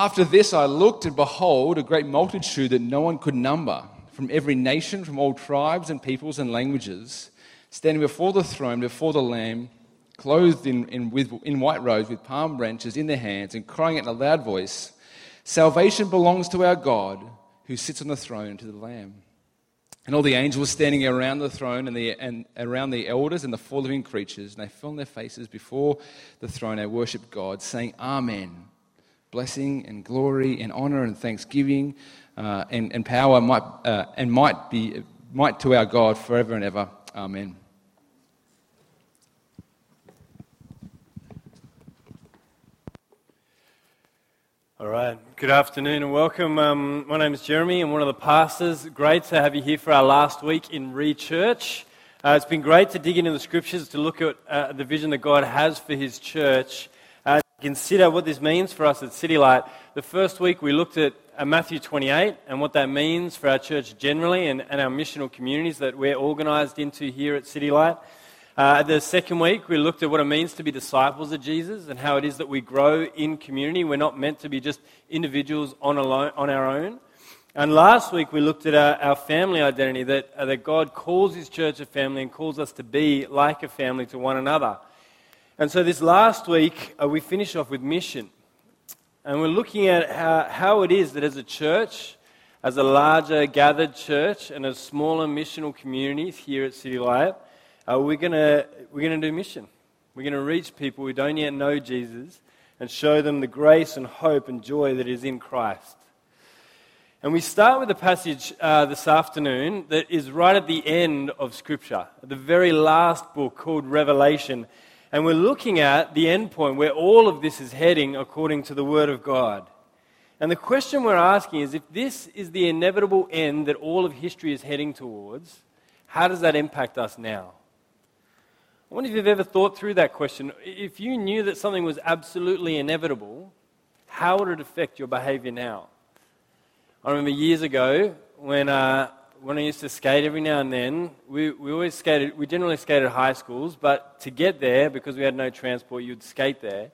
After this, I looked, and behold, a great multitude that no one could number, from every nation, from all tribes and peoples and languages, standing before the throne, before the Lamb, clothed in, in, with, in white robes, with palm branches in their hands, and crying out in a loud voice Salvation belongs to our God, who sits on the throne, to the Lamb. And all the angels standing around the throne and, the, and around the elders and the four living creatures, and they fell on their faces before the throne and worshiped God, saying, Amen blessing and glory and honor and thanksgiving uh, and, and power might, uh, and might be might to our God forever and ever. Amen. All right. Good afternoon and welcome. Um, my name is Jeremy. I'm one of the pastors. Great to have you here for our last week in Re Church. Uh, it's been great to dig into the scriptures to look at uh, the vision that God has for His church consider what this means for us at City Light. The first week we looked at uh, Matthew 28 and what that means for our church generally and, and our missional communities that we're organised into here at City Light. Uh, the second week we looked at what it means to be disciples of Jesus and how it is that we grow in community. We're not meant to be just individuals on, alone, on our own. And last week we looked at our, our family identity that, uh, that God calls His church a family and calls us to be like a family to one another. And so this last week, uh, we finish off with mission. And we're looking at how, how it is that as a church, as a larger gathered church and as smaller missional communities here at City Light, uh, we're going we're gonna do mission. We're going to reach people who don't yet know Jesus and show them the grace and hope and joy that is in Christ. And we start with a passage uh, this afternoon that is right at the end of Scripture, the very last book called Revelation. And we're looking at the end point where all of this is heading according to the Word of God. And the question we're asking is if this is the inevitable end that all of history is heading towards, how does that impact us now? I wonder if you've ever thought through that question. If you knew that something was absolutely inevitable, how would it affect your behavior now? I remember years ago when uh, when I used to skate every now and then, we, we always skated, we generally skated at high schools, but to get there, because we had no transport, you'd skate there.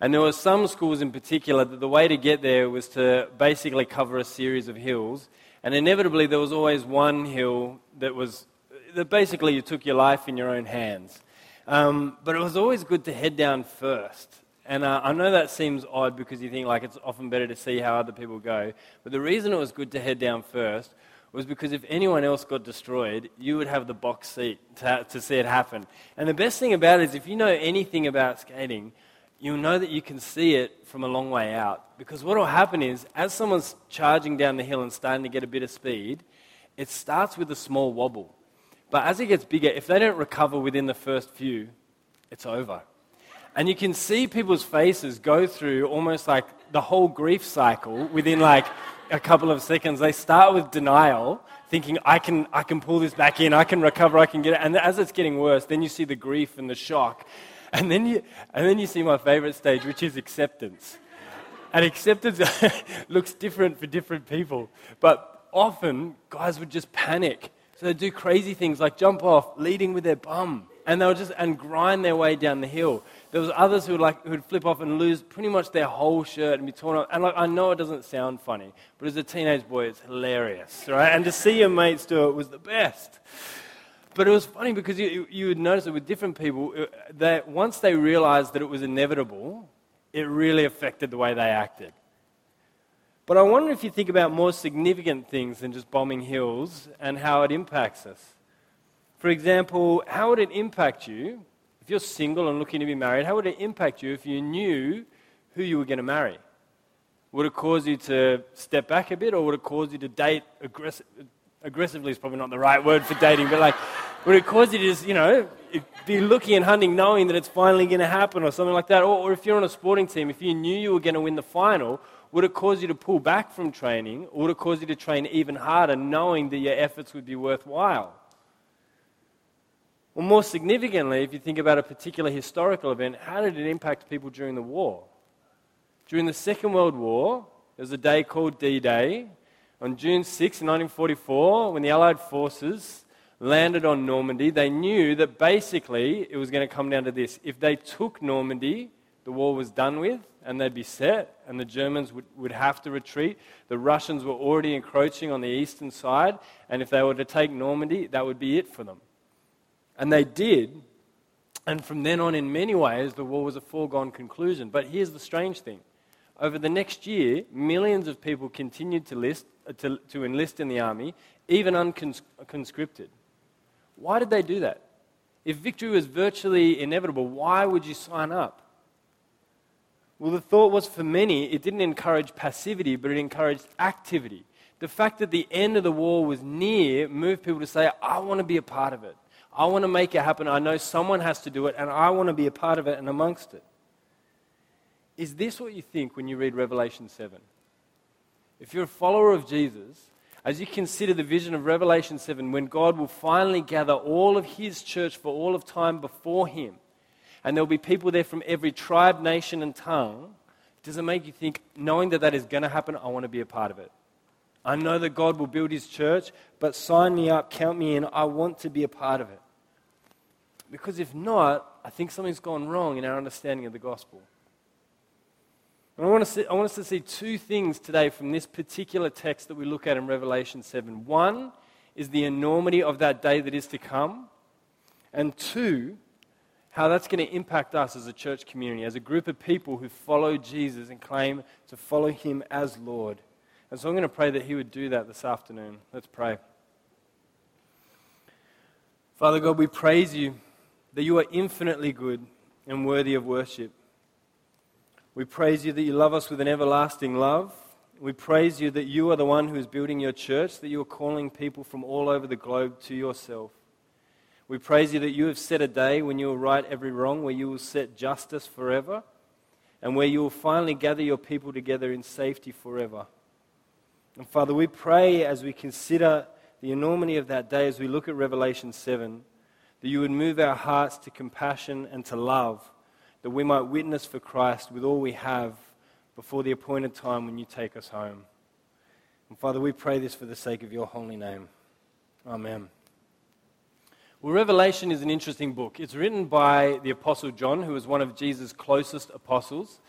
And there were some schools in particular that the way to get there was to basically cover a series of hills. And inevitably, there was always one hill that was, that basically you took your life in your own hands. Um, but it was always good to head down first. And uh, I know that seems odd because you think like it's often better to see how other people go. But the reason it was good to head down first was because if anyone else got destroyed, you would have the box seat to, to see it happen. And the best thing about it is if you know anything about skating, you'll know that you can see it from a long way out. Because what will happen is, as someone's charging down the hill and starting to get a bit of speed, it starts with a small wobble. But as it gets bigger, if they don't recover within the first few, it's over. And you can see people's faces go through almost like the whole grief cycle within like a couple of seconds, they start with denial, thinking, I can, I can pull this back in, I can recover, I can get it. And as it's getting worse, then you see the grief and the shock. And then you, and then you see my favorite stage, which is acceptance. And acceptance looks different for different people. But often, guys would just panic. So they'd do crazy things like jump off, leading with their bum. And they would just and grind their way down the hill. There was others who would like who would flip off and lose pretty much their whole shirt and be torn up. And like I know it doesn't sound funny, but as a teenage boy, it's hilarious, right? And to see your mates do it was the best. But it was funny because you, you would notice it with different people uh, that once they realized that it was inevitable, it really affected the way they acted. But I wonder if you think about more significant things than just bombing hills and how it impacts us. For example, how would it impact you if you're single and looking to be married, how would it impact you if you knew who you were going to marry? Would it cause you to step back a bit, or would it cause you to date aggressive, aggressively? Is probably not the right word for dating, but like, would it cause you to just, you know, be looking and hunting, knowing that it's finally going to happen, or something like that? Or, or if you're on a sporting team, if you knew you were going to win the final, would it cause you to pull back from training, or would it cause you to train even harder, knowing that your efforts would be worthwhile? Well, more significantly, if you think about a particular historical event, how did it impact people during the war? During the Second World War, there was a day called D Day. On June 6, 1944, when the Allied forces landed on Normandy, they knew that basically it was going to come down to this. If they took Normandy, the war was done with and they'd be set, and the Germans would, would have to retreat. The Russians were already encroaching on the eastern side, and if they were to take Normandy, that would be it for them. And they did, and from then on, in many ways, the war was a foregone conclusion. But here's the strange thing over the next year, millions of people continued to, list, uh, to, to enlist in the army, even unconscripted. Why did they do that? If victory was virtually inevitable, why would you sign up? Well, the thought was for many, it didn't encourage passivity, but it encouraged activity. The fact that the end of the war was near moved people to say, I want to be a part of it. I want to make it happen. I know someone has to do it, and I want to be a part of it and amongst it. Is this what you think when you read Revelation 7? If you're a follower of Jesus, as you consider the vision of Revelation 7, when God will finally gather all of his church for all of time before him, and there'll be people there from every tribe, nation, and tongue, does it make you think, knowing that that is going to happen, I want to be a part of it? I know that God will build his church, but sign me up, count me in. I want to be a part of it. Because if not, I think something's gone wrong in our understanding of the gospel. And I want, see, I want us to see two things today from this particular text that we look at in Revelation 7. One is the enormity of that day that is to come, and two, how that's going to impact us as a church community, as a group of people who follow Jesus and claim to follow him as Lord. And so I'm going to pray that he would do that this afternoon. Let's pray. Father God, we praise you that you are infinitely good and worthy of worship. We praise you that you love us with an everlasting love. We praise you that you are the one who is building your church, that you are calling people from all over the globe to yourself. We praise you that you have set a day when you will right every wrong, where you will set justice forever, and where you will finally gather your people together in safety forever. And Father, we pray as we consider the enormity of that day, as we look at Revelation 7, that you would move our hearts to compassion and to love that we might witness for Christ with all we have before the appointed time when you take us home. And Father, we pray this for the sake of your holy name. Amen. Well, Revelation is an interesting book. It's written by the Apostle John, who was one of Jesus' closest apostles.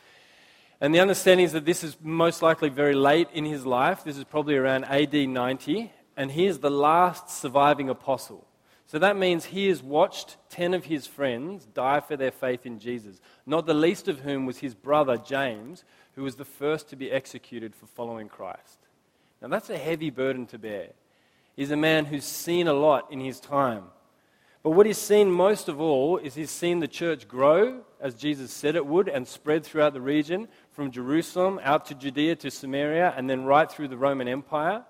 And the understanding is that this is most likely very late in his life. This is probably around AD 90. And he is the last surviving apostle. So that means he has watched 10 of his friends die for their faith in Jesus, not the least of whom was his brother James, who was the first to be executed for following Christ. Now that's a heavy burden to bear. He's a man who's seen a lot in his time. But what he's seen most of all is he's seen the church grow, as Jesus said it would, and spread throughout the region, from Jerusalem out to Judea to Samaria, and then right through the Roman Empire.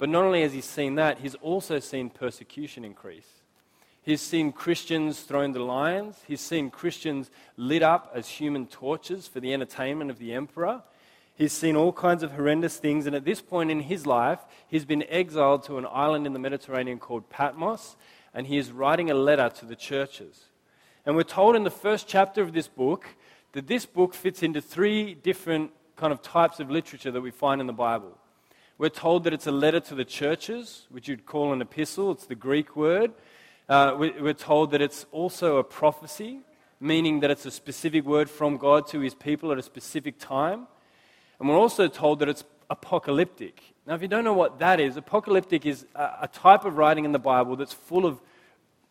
But not only has he seen that, he's also seen persecution increase. He's seen Christians thrown to lions. He's seen Christians lit up as human torches for the entertainment of the emperor. He's seen all kinds of horrendous things. And at this point in his life, he's been exiled to an island in the Mediterranean called Patmos. And he is writing a letter to the churches. And we're told in the first chapter of this book that this book fits into three different kind of types of literature that we find in the Bible. We're told that it's a letter to the churches, which you'd call an epistle. It's the Greek word. Uh, we're told that it's also a prophecy, meaning that it's a specific word from God to his people at a specific time. And we're also told that it's apocalyptic. Now, if you don't know what that is, apocalyptic is a, a type of writing in the Bible that's full of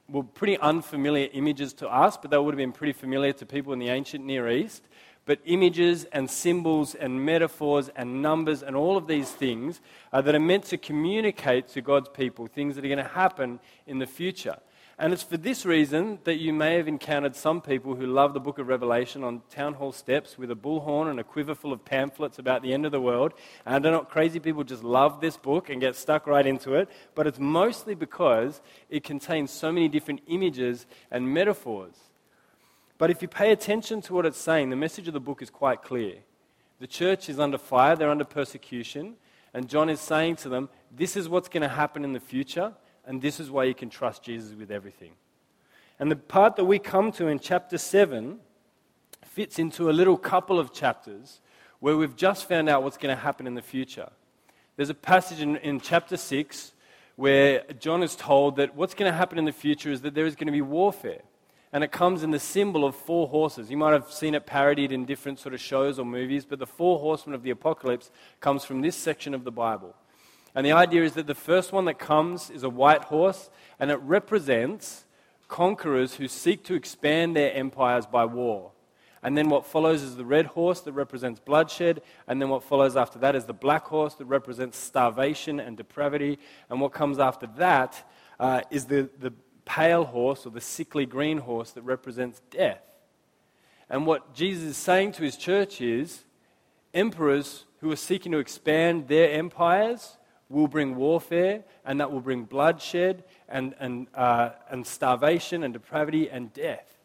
well, pretty unfamiliar images to us, but they would have been pretty familiar to people in the ancient Near East but images and symbols and metaphors and numbers and all of these things uh, that are meant to communicate to God's people things that are going to happen in the future. And it's for this reason that you may have encountered some people who love the book of Revelation on town hall steps with a bullhorn and a quiver full of pamphlets about the end of the world. And they're not crazy people just love this book and get stuck right into it, but it's mostly because it contains so many different images and metaphors. But if you pay attention to what it's saying, the message of the book is quite clear. The church is under fire, they're under persecution, and John is saying to them, This is what's going to happen in the future, and this is why you can trust Jesus with everything. And the part that we come to in chapter 7 fits into a little couple of chapters where we've just found out what's going to happen in the future. There's a passage in, in chapter 6 where John is told that what's going to happen in the future is that there is going to be warfare. And it comes in the symbol of four horses. You might have seen it parodied in different sort of shows or movies, but the four horsemen of the apocalypse comes from this section of the Bible. And the idea is that the first one that comes is a white horse, and it represents conquerors who seek to expand their empires by war. And then what follows is the red horse that represents bloodshed. And then what follows after that is the black horse that represents starvation and depravity. And what comes after that uh, is the, the pale horse or the sickly green horse that represents death. And what Jesus is saying to his church is emperors who are seeking to expand their empires will bring warfare, and that will bring bloodshed and, and, uh, and starvation and depravity and death.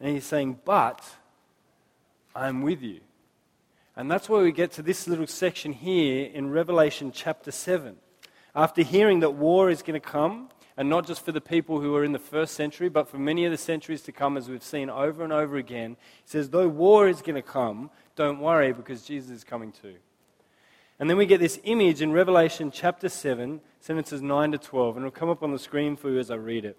And he's saying, But I'm with you. And that's where we get to this little section here in Revelation chapter 7. After hearing that war is going to come, and not just for the people who were in the first century, but for many of the centuries to come, as we've seen over and over again. He says, though war is going to come, don't worry because Jesus is coming too. And then we get this image in Revelation chapter 7, sentences 9 to 12, and it'll come up on the screen for you as I read it.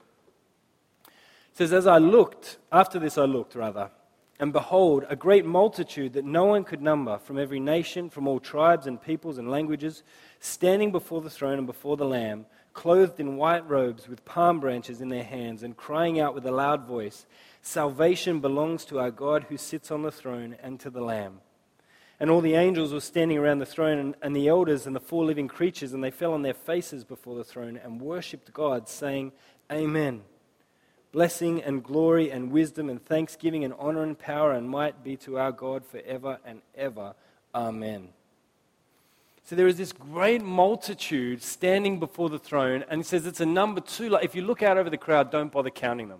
It says, As I looked, after this I looked, rather, and behold, a great multitude that no one could number from every nation, from all tribes and peoples and languages, standing before the throne and before the Lamb clothed in white robes with palm branches in their hands, and crying out with a loud voice, Salvation belongs to our God who sits on the throne and to the Lamb. And all the angels were standing around the throne, and, and the elders and the four living creatures, and they fell on their faces before the throne and worshipped God, saying, Amen. Blessing and glory and wisdom and thanksgiving and honor and power and might be to our God forever and ever. Amen. So there is this great multitude standing before the throne, and he says it's a number two. Like if you look out over the crowd, don't bother counting them.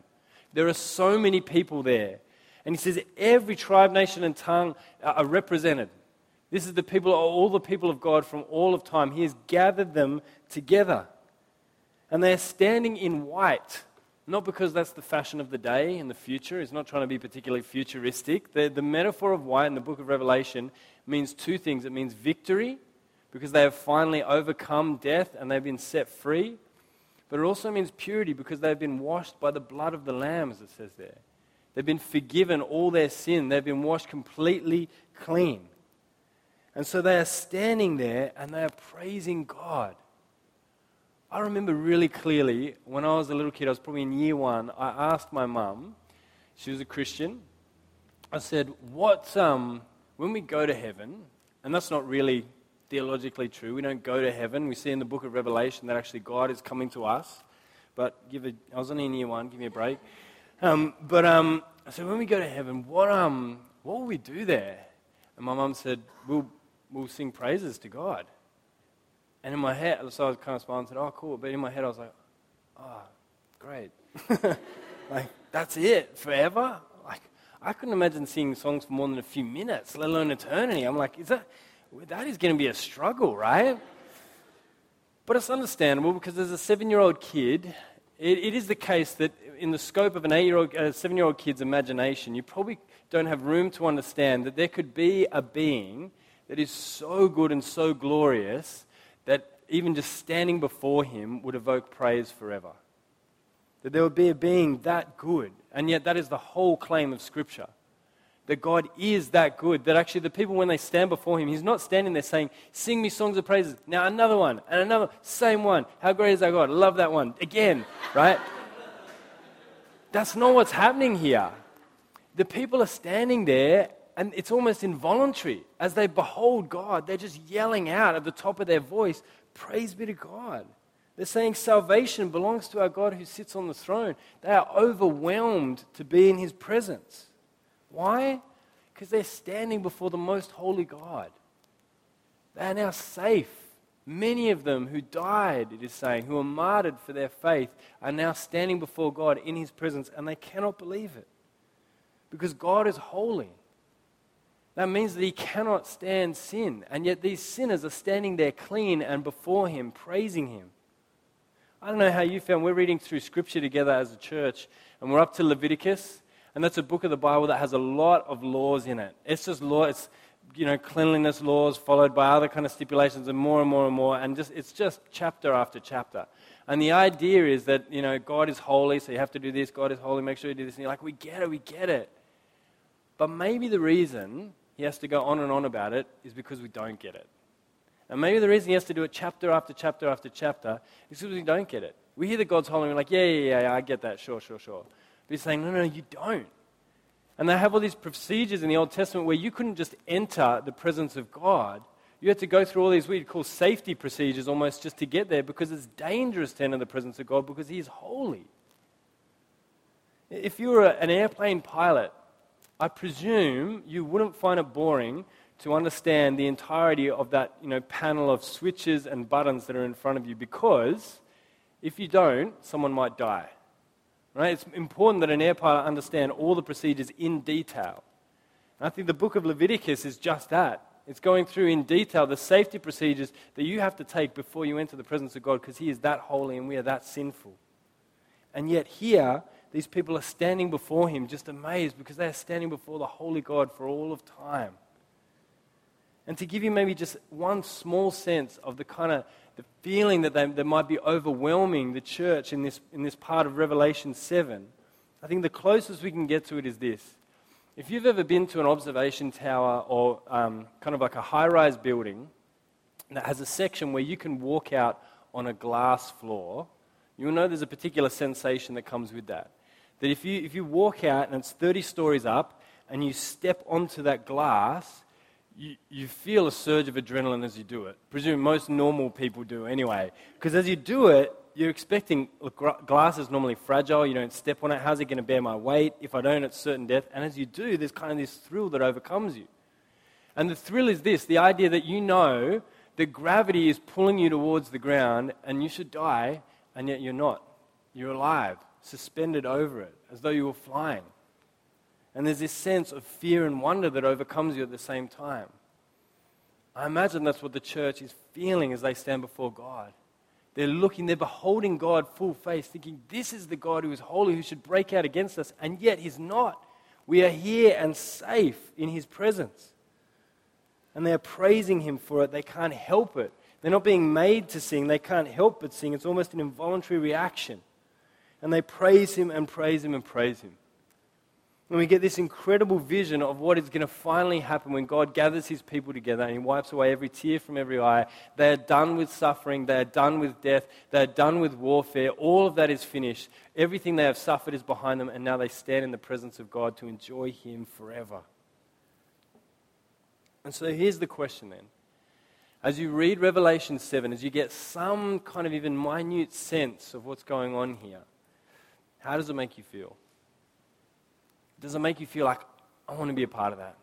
There are so many people there. And he says every tribe, nation, and tongue uh, are represented. This is the people, all the people of God from all of time. He has gathered them together. And they are standing in white, not because that's the fashion of the day in the future. He's not trying to be particularly futuristic. The, the metaphor of white in the book of Revelation means two things it means victory because they have finally overcome death and they've been set free. But it also means purity because they've been washed by the blood of the Lamb, as it says there. They've been forgiven all their sin, they've been washed completely clean. And so they are standing there and they are praising God. I remember really clearly when I was a little kid, I was probably in year one, I asked my mum, she was a Christian, I said, What, um, when we go to heaven, and that's not really theologically true. We don't go to heaven. We see in the book of Revelation that actually God is coming to us. But give a, I was only in year one, give me a break. Um, but um, so when we go to heaven, what, um, what will we do there? And my mum said, we'll, we'll sing praises to God. And in my head, so I was kind of smiling and said, oh, cool. But in my head, I was like, oh, great. like, that's it, forever? Like, I couldn't imagine singing songs for more than a few minutes, let alone eternity. I'm like, is that, that is going to be a struggle, right? But it's understandable because as a seven year old kid, it, it is the case that in the scope of an eight year old, a uh, seven year old kid's imagination, you probably don't have room to understand that there could be a being that is so good and so glorious that even just standing before him would evoke praise forever. That there would be a being that good. And yet, that is the whole claim of Scripture that God is that good, that actually the people, when they stand before Him, He's not standing there saying, Sing me songs of praises. Now another one, and another, same one. How great is our God? Love that one. Again, right? That's not what's happening here. The people are standing there, and it's almost involuntary. As they behold God, they're just yelling out at the top of their voice, Praise be to God. They're saying salvation belongs to our God who sits on the throne. They are overwhelmed to be in His presence. Why? Because they're standing before the most holy God. They are now safe. Many of them who died, it is saying, who were martyred for their faith, are now standing before God in his presence, and they cannot believe it. Because God is holy. That means that he cannot stand sin. And yet these sinners are standing there clean and before him, praising him. I don't know how you found. We're reading through scripture together as a church, and we're up to Leviticus. And that's a book of the Bible that has a lot of laws in it. It's just law, it's you know, cleanliness laws followed by other kind of stipulations and more and more and more. And just, it's just chapter after chapter. And the idea is that, you know, God is holy, so you have to do this. God is holy, make sure you do this. And you're like, we get it, we get it. But maybe the reason he has to go on and on about it is because we don't get it. And maybe the reason he has to do it chapter after chapter after chapter is because we don't get it. We hear that God's holy, and we're like, yeah, yeah, yeah, I get that, sure, sure, sure. But he's saying, no, no, you don't. And they have all these procedures in the Old Testament where you couldn't just enter the presence of God. You had to go through all these we'd call safety procedures almost just to get there because it's dangerous to enter the presence of God because He is holy. If you were an airplane pilot, I presume you wouldn't find it boring to understand the entirety of that you know, panel of switches and buttons that are in front of you because if you don't, someone might die. Right? It's important that an air pilot understand all the procedures in detail. And I think the book of Leviticus is just that. It's going through in detail the safety procedures that you have to take before you enter the presence of God because He is that holy and we are that sinful. And yet, here, these people are standing before Him just amazed because they are standing before the holy God for all of time. And to give you maybe just one small sense of the kind of the feeling that they, might be overwhelming the church in this, in this part of Revelation 7, I think the closest we can get to it is this. If you've ever been to an observation tower or um, kind of like a high rise building that has a section where you can walk out on a glass floor, you'll know there's a particular sensation that comes with that. That if you, if you walk out and it's 30 stories up and you step onto that glass, you, you feel a surge of adrenaline as you do it. Presume most normal people do anyway. Because as you do it, you're expecting look, glass is normally fragile. You don't step on it. How's it going to bear my weight? If I don't, it's certain death. And as you do, there's kind of this thrill that overcomes you. And the thrill is this the idea that you know that gravity is pulling you towards the ground and you should die, and yet you're not. You're alive, suspended over it, as though you were flying. And there's this sense of fear and wonder that overcomes you at the same time. I imagine that's what the church is feeling as they stand before God. They're looking, they're beholding God full face, thinking, This is the God who is holy, who should break out against us, and yet He's not. We are here and safe in His presence. And they are praising Him for it. They can't help it. They're not being made to sing, they can't help but sing. It's almost an involuntary reaction. And they praise Him and praise Him and praise Him. And we get this incredible vision of what is going to finally happen when God gathers his people together and he wipes away every tear from every eye. They are done with suffering. They are done with death. They are done with warfare. All of that is finished. Everything they have suffered is behind them, and now they stand in the presence of God to enjoy him forever. And so here's the question then. As you read Revelation 7, as you get some kind of even minute sense of what's going on here, how does it make you feel? Does it make you feel like, I want to be a part of that?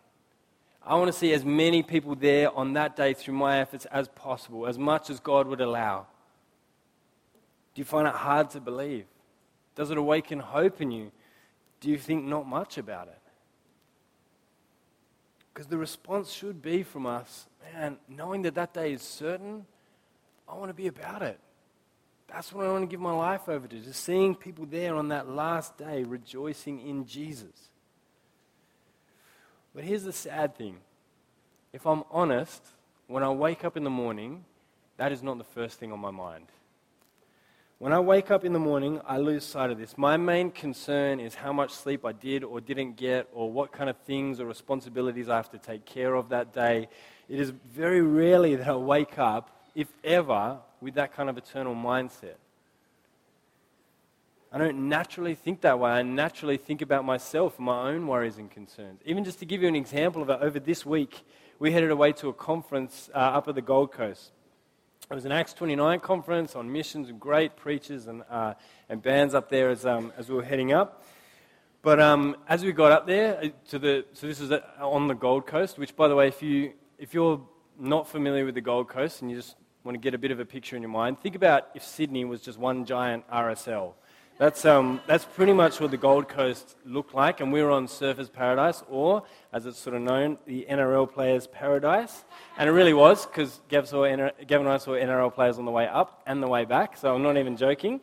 I want to see as many people there on that day through my efforts as possible, as much as God would allow. Do you find it hard to believe? Does it awaken hope in you? Do you think not much about it? Because the response should be from us, man, knowing that that day is certain, I want to be about it. That's what I want to give my life over to, just seeing people there on that last day rejoicing in Jesus. But here's the sad thing. If I'm honest, when I wake up in the morning, that is not the first thing on my mind. When I wake up in the morning, I lose sight of this. My main concern is how much sleep I did or didn't get, or what kind of things or responsibilities I have to take care of that day. It is very rarely that I wake up, if ever, with that kind of eternal mindset. I don't naturally think that way. I naturally think about myself my own worries and concerns. Even just to give you an example of it, over this week, we headed away to a conference uh, up at the Gold Coast. It was an Acts 29 conference on missions and great preachers and, uh, and bands up there as, um, as we were heading up. But um, as we got up there, uh, to the, so this is on the Gold Coast, which, by the way, if, you, if you're not familiar with the Gold Coast and you just want to get a bit of a picture in your mind, think about if Sydney was just one giant RSL. That's, um, that's pretty much what the Gold Coast looked like, and we were on Surfers Paradise, or as it's sort of known, the NRL Players Paradise. And it really was, because Gav, and I saw NRL players on the way up and the way back, so I'm not even joking.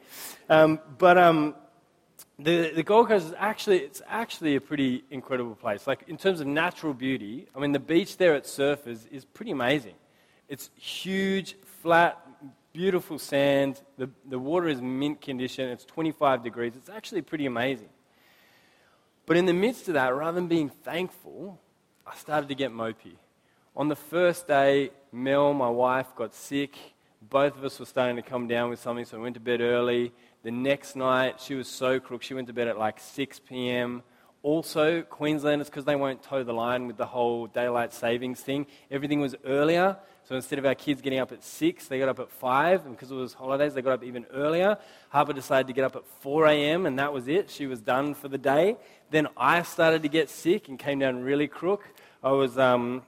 Um, but um, the, the Gold Coast is actually, it's actually a pretty incredible place. Like, in terms of natural beauty, I mean, the beach there at Surfers is pretty amazing. It's huge, flat, beautiful sand. The, the water is mint condition. It's 25 degrees. It's actually pretty amazing. But in the midst of that, rather than being thankful, I started to get mopey. On the first day, Mel, my wife, got sick. Both of us were starting to come down with something, so we went to bed early. The next night, she was so crook. She went to bed at like 6 p.m. Also, Queenslanders, because they won't toe the line with the whole daylight savings thing, everything was earlier. So instead of our kids getting up at 6, they got up at 5. And because it was holidays, they got up even earlier. Harper decided to get up at 4 a.m., and that was it. She was done for the day. Then I started to get sick and came down really crook. I was, um,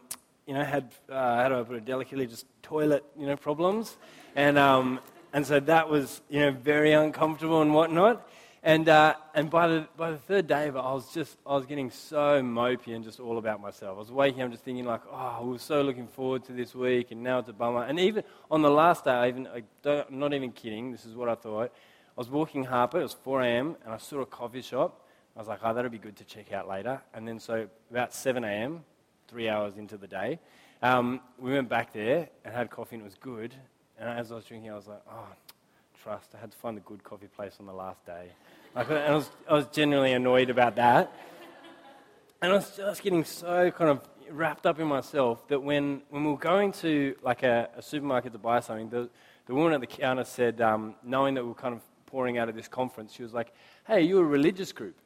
you know, had, uh, how do I put it delicately, just toilet, you know, problems. And, um, and so that was, you know, very uncomfortable and whatnot. And, uh, and by, the, by the third day of it, I was just, I was getting so mopey and just all about myself. I was waking up just thinking like, oh, we were so looking forward to this week and now it's a bummer. And even on the last day, I even, I am not even kidding, this is what I thought. I was walking Harper, it was 4 a.m., and I saw a coffee shop. I was like, oh, that'll be good to check out later. And then so about 7 a.m., three hours into the day, um, we went back there and had coffee and it was good. And as I was drinking, I was like, oh, trust. I had to find a good coffee place on the last day. Like, I, was, I was genuinely annoyed about that. And I was just getting so kind of wrapped up in myself that when, when we were going to like a, a supermarket to buy something, the, the woman at the counter said, um, knowing that we were kind of pouring out of this conference, she was like, hey, you're a religious group.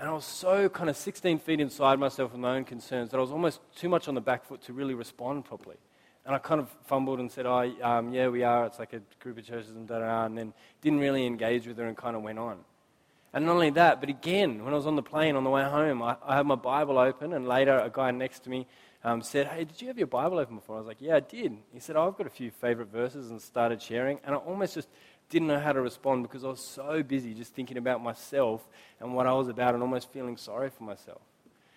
And I was so kind of 16 feet inside myself with my own concerns that I was almost too much on the back foot to really respond properly. And I kind of fumbled and said, oh, um, yeah, we are. It's like a group of churches and da da da." and then didn't really engage with her and kind of went on. And not only that, but again, when I was on the plane on the way home, I, I had my Bible open, and later a guy next to me um, said, Hey, did you have your Bible open before? I was like, Yeah, I did. He said, oh, I've got a few favorite verses, and started sharing. And I almost just didn't know how to respond because I was so busy just thinking about myself and what I was about and almost feeling sorry for myself.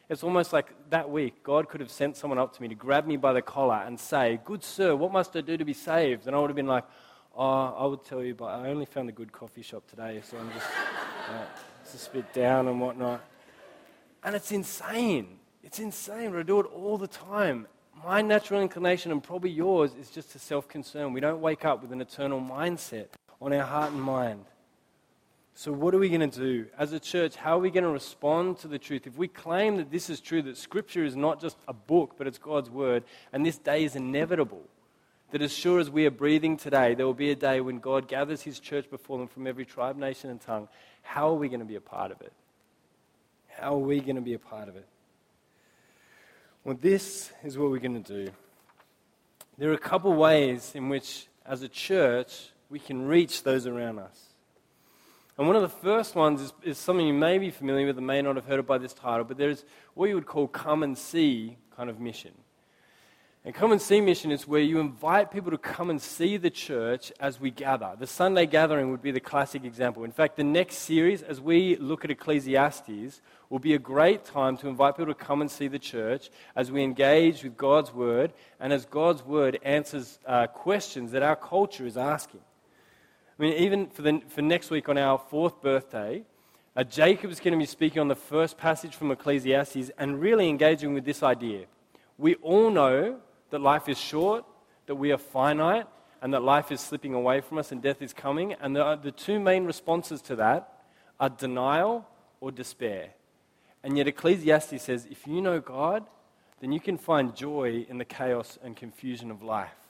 It's almost like that week, God could have sent someone up to me to grab me by the collar and say, Good sir, what must I do to be saved? And I would have been like, Oh, I would tell you, but I only found a good coffee shop today, so I'm just, uh, just a bit down and whatnot. And it's insane. It's insane, I do it all the time. My natural inclination, and probably yours, is just to self concern. We don't wake up with an eternal mindset on our heart and mind. So, what are we going to do? As a church, how are we going to respond to the truth? If we claim that this is true, that Scripture is not just a book, but it's God's Word, and this day is inevitable, that as sure as we are breathing today, there will be a day when God gathers his church before them from every tribe, nation, and tongue. How are we going to be a part of it? How are we going to be a part of it? Well, this is what we're going to do. There are a couple ways in which, as a church, we can reach those around us. And one of the first ones is, is something you may be familiar with and may not have heard of by this title, but there's what you would call come and see kind of mission. And come and see mission is where you invite people to come and see the church as we gather. The Sunday gathering would be the classic example. In fact, the next series, as we look at Ecclesiastes, will be a great time to invite people to come and see the church as we engage with God's Word and as God's Word answers uh, questions that our culture is asking. I mean, even for, the, for next week on our fourth birthday, uh, Jacob is going to be speaking on the first passage from Ecclesiastes and really engaging with this idea. We all know that life is short, that we are finite, and that life is slipping away from us and death is coming. And the, the two main responses to that are denial or despair. And yet, Ecclesiastes says if you know God, then you can find joy in the chaos and confusion of life.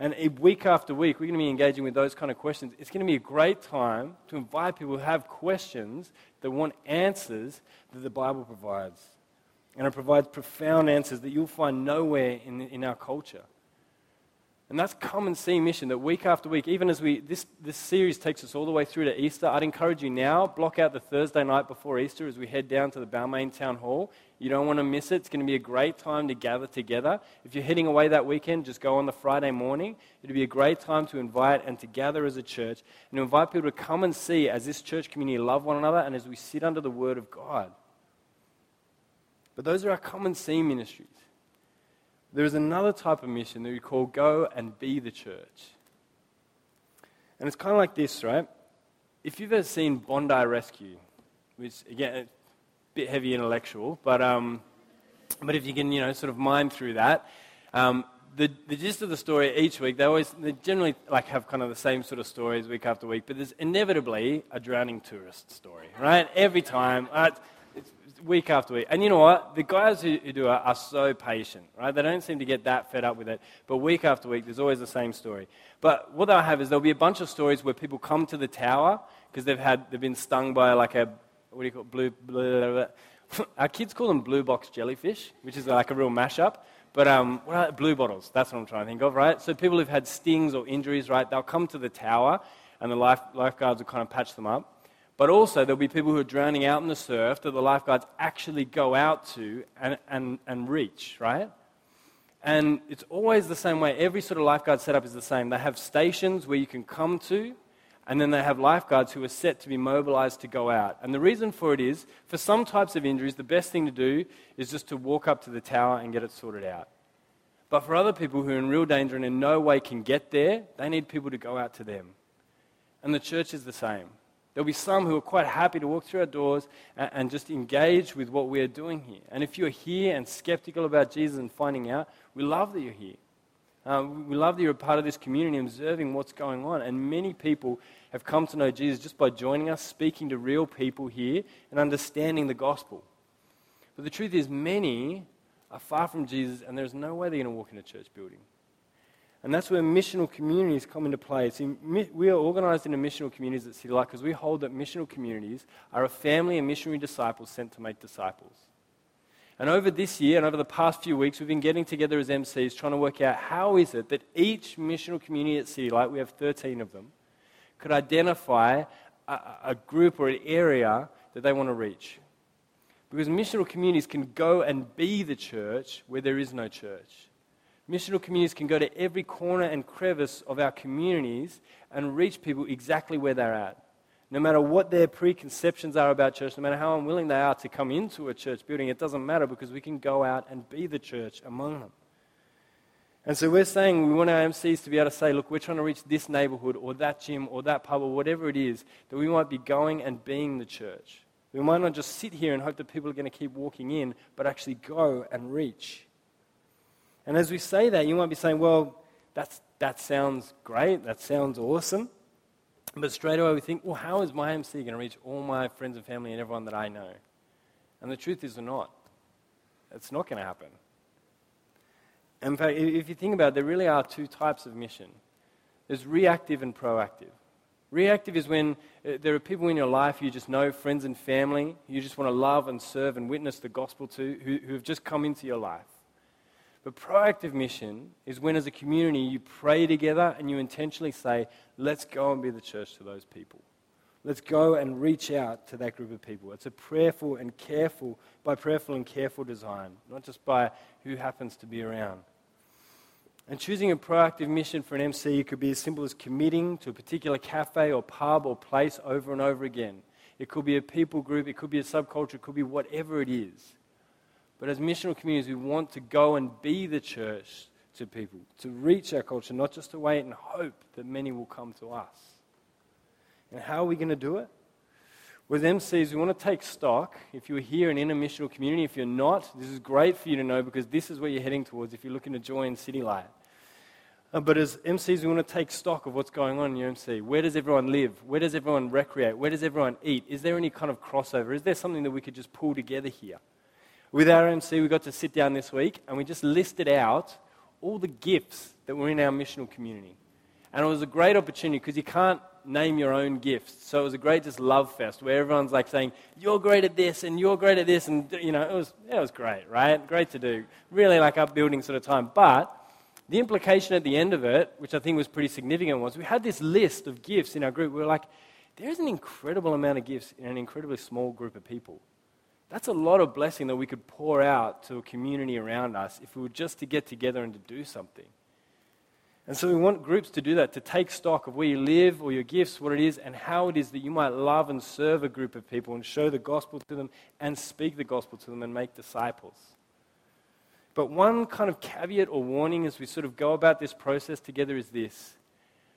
And week after week, we're going to be engaging with those kind of questions. It's going to be a great time to invite people who have questions that want answers that the Bible provides. And it provides profound answers that you'll find nowhere in, in our culture. And that's come and see mission that week after week, even as we, this, this series takes us all the way through to Easter, I'd encourage you now, block out the Thursday night before Easter as we head down to the Balmain Town Hall. You don't want to miss it. It's going to be a great time to gather together. If you're heading away that weekend, just go on the Friday morning. It'll be a great time to invite and to gather as a church and to invite people to come and see as this church community love one another and as we sit under the Word of God. But those are our common see ministries. There is another type of mission that we call go and be the church. And it's kind of like this, right? If you've ever seen Bondi Rescue, which, again, bit heavy intellectual, but, um, but if you can, you know, sort of mine through that, um, the, the gist of the story each week, they always they generally like have kind of the same sort of stories week after week, but there's inevitably a drowning tourist story, right? Every time, uh, it's, it's week after week. And you know what? The guys who, who do it are so patient, right? They don't seem to get that fed up with it. But week after week, there's always the same story. But what they'll have is there'll be a bunch of stories where people come to the tower because they've had they've been stung by like a what do you call it? blue, blue our kids call them blue box jellyfish, which is like a real mashup. But um, what are blue bottles? That's what I'm trying to think of, right? So people who've had stings or injuries, right? They'll come to the tower, and the life, lifeguards will kind of patch them up. But also there'll be people who are drowning out in the surf that the lifeguards actually go out to and, and, and reach, right? And it's always the same way. Every sort of lifeguard setup is the same. They have stations where you can come to and then they have lifeguards who are set to be mobilized to go out. And the reason for it is, for some types of injuries, the best thing to do is just to walk up to the tower and get it sorted out. But for other people who are in real danger and in no way can get there, they need people to go out to them. And the church is the same. There'll be some who are quite happy to walk through our doors and, and just engage with what we're doing here. And if you're here and skeptical about Jesus and finding out, we love that you're here. Um, we love that you're a part of this community, observing what's going on. And many people have come to know Jesus just by joining us, speaking to real people here, and understanding the gospel. But the truth is, many are far from Jesus, and there's no way they're going to walk in a church building. And that's where missional communities come into play. We are organized into missional communities at City Light because we hold that missional communities are a family of missionary disciples sent to make disciples. And over this year and over the past few weeks, we've been getting together as MCs trying to work out how is it that each missional community at City Light, we have 13 of them, could identify a, a group or an area that they want to reach. Because missional communities can go and be the church where there is no church. Missional communities can go to every corner and crevice of our communities and reach people exactly where they're at. No matter what their preconceptions are about church, no matter how unwilling they are to come into a church building, it doesn't matter because we can go out and be the church among them. And so we're saying we want our MCs to be able to say, look, we're trying to reach this neighborhood or that gym or that pub or whatever it is, that we might be going and being the church. We might not just sit here and hope that people are going to keep walking in, but actually go and reach. And as we say that, you might be saying, well, that's, that sounds great, that sounds awesome. But straight away we think, well, how is my MC going to reach all my friends and family and everyone that I know? And the truth is, not. It's not going to happen. In fact, if you think about it, there really are two types of mission there's reactive and proactive. Reactive is when uh, there are people in your life you just know, friends and family, you just want to love and serve and witness the gospel to, who, who have just come into your life. But proactive mission is when, as a community, you pray together and you intentionally say, let's go and be the church to those people. Let's go and reach out to that group of people. It's a prayerful and careful, by prayerful and careful design, not just by who happens to be around. And choosing a proactive mission for an MC could be as simple as committing to a particular cafe or pub or place over and over again. It could be a people group, it could be a subculture, it could be whatever it is. But as missional communities, we want to go and be the church to people, to reach our culture, not just to wait and hope that many will come to us. And how are we going to do it? With MCs, we want to take stock. If you're here in a missional community, if you're not, this is great for you to know because this is where you're heading towards if you're looking to join City Light. Uh, but as MCs, we want to take stock of what's going on in your MC. Where does everyone live? Where does everyone recreate? Where does everyone eat? Is there any kind of crossover? Is there something that we could just pull together here? With our MC, we got to sit down this week and we just listed out all the gifts that were in our missional community. And it was a great opportunity because you can't name your own gifts. So it was a great just love fest where everyone's like saying, You're great at this and you're great at this. And, you know, it was, it was great, right? Great to do. Really like upbuilding sort of time. But the implication at the end of it, which I think was pretty significant, was we had this list of gifts in our group. We were like, there's an incredible amount of gifts in an incredibly small group of people. That's a lot of blessing that we could pour out to a community around us if we were just to get together and to do something. And so we want groups to do that, to take stock of where you live or your gifts, what it is, and how it is that you might love and serve a group of people and show the gospel to them and speak the gospel to them and make disciples. But one kind of caveat or warning as we sort of go about this process together is this.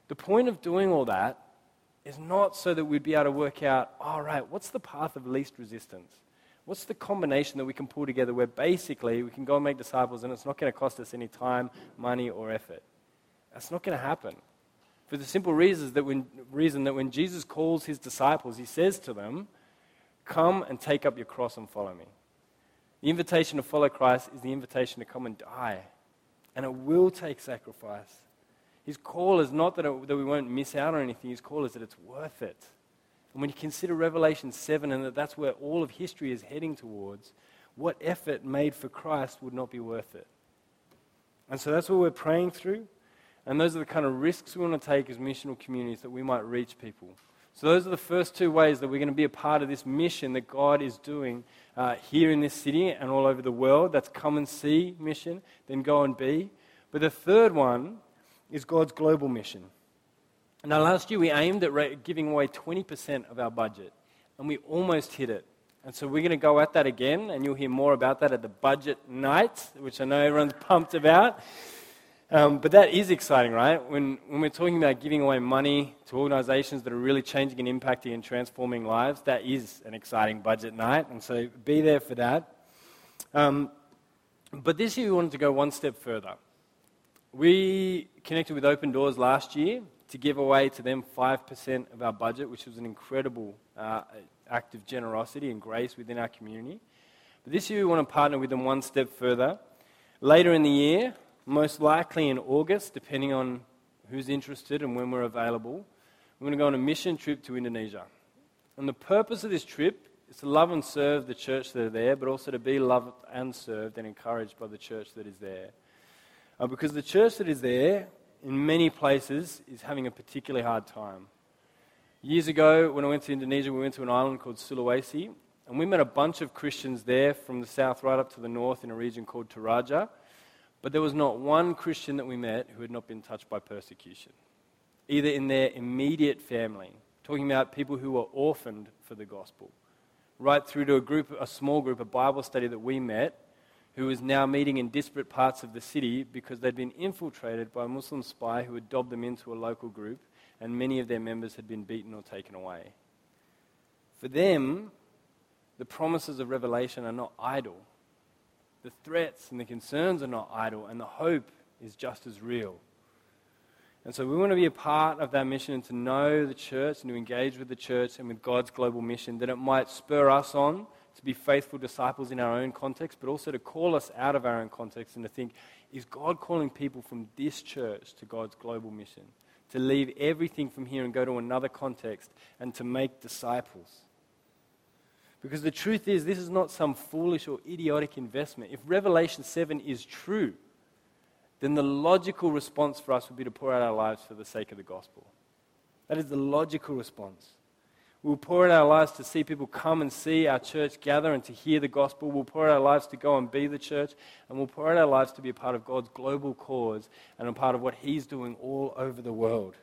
The point of doing all that is not so that we'd be able to work out, all right, what's the path of least resistance? What's the combination that we can pull together where basically we can go and make disciples and it's not going to cost us any time, money, or effort? That's not going to happen. For the simple reason that, when, reason that when Jesus calls his disciples, he says to them, Come and take up your cross and follow me. The invitation to follow Christ is the invitation to come and die. And it will take sacrifice. His call is not that, it, that we won't miss out on anything, his call is that it's worth it. And when you consider Revelation 7 and that that's where all of history is heading towards, what effort made for Christ would not be worth it? And so that's what we're praying through. And those are the kind of risks we want to take as missional communities that we might reach people. So, those are the first two ways that we're going to be a part of this mission that God is doing uh, here in this city and all over the world. That's come and see mission, then go and be. But the third one is God's global mission. Now, last year we aimed at giving away 20% of our budget, and we almost hit it. And so we're going to go at that again, and you'll hear more about that at the budget night, which I know everyone's pumped about. Um, but that is exciting, right? When, when we're talking about giving away money to organizations that are really changing and impacting and transforming lives, that is an exciting budget night. And so be there for that. Um, but this year we wanted to go one step further. We connected with Open Doors last year to give away to them 5% of our budget, which was an incredible uh, act of generosity and grace within our community. But this year we want to partner with them one step further. Later in the year, most likely in August, depending on who's interested and when we're available. We're going to go on a mission trip to Indonesia. And the purpose of this trip is to love and serve the church that are there, but also to be loved and served and encouraged by the church that is there. Uh, because the church that is there, in many places, is having a particularly hard time. Years ago, when I went to Indonesia, we went to an island called Sulawesi, and we met a bunch of Christians there from the south right up to the north in a region called Toraja. But there was not one Christian that we met who had not been touched by persecution, either in their immediate family, talking about people who were orphaned for the gospel, right through to a group, a small group, a Bible study that we met, who was now meeting in disparate parts of the city because they'd been infiltrated by a Muslim spy who had dobbed them into a local group, and many of their members had been beaten or taken away. For them, the promises of Revelation are not idle the threats and the concerns are not idle, and the hope is just as real. And so we want to be a part of that mission and to know the church and to engage with the church and with God's global mission, that it might spur us on to be faithful disciples in our own context, but also to call us out of our own context and to think, is God calling people from this church to God's global mission? To leave everything from here and go to another context and to make disciples. Because the truth is, this is not some foolish or idiotic investment. If Revelation 7 is true, then the logical response for us would be to pour out our lives for the sake of the gospel. That is the logical response. We'll pour out our lives to see people come and see our church gather and to hear the gospel. We'll pour out our lives to go and be the church. And we'll pour out our lives to be a part of God's global cause and a part of what He's doing all over the world.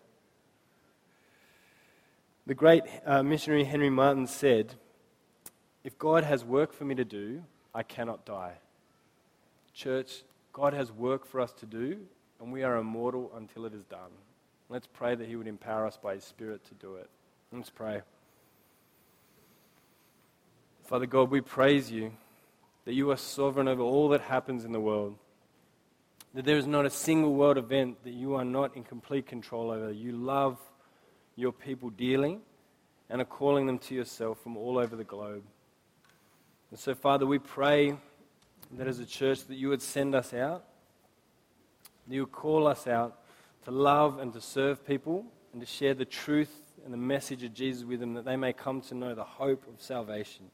The great uh, missionary Henry Martyn said, if God has work for me to do, I cannot die. Church, God has work for us to do, and we are immortal until it is done. Let's pray that He would empower us by His Spirit to do it. Let's pray. Father God, we praise you that you are sovereign over all that happens in the world. That there is not a single world event that you are not in complete control over. You love your people dearly and are calling them to yourself from all over the globe. And so, Father, we pray that as a church that you would send us out, that you would call us out to love and to serve people and to share the truth and the message of Jesus with them that they may come to know the hope of salvation.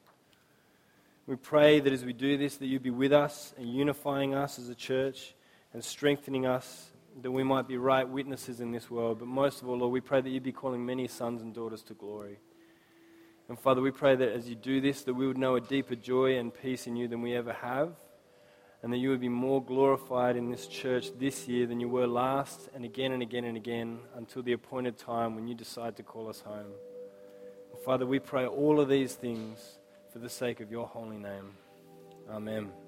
We pray that as we do this, that you be with us and unifying us as a church and strengthening us that we might be right witnesses in this world. But most of all, Lord, we pray that you be calling many sons and daughters to glory. And Father, we pray that as you do this, that we would know a deeper joy and peace in you than we ever have, and that you would be more glorified in this church this year than you were last, and again and again and again until the appointed time when you decide to call us home. And Father, we pray all of these things for the sake of your holy name. Amen.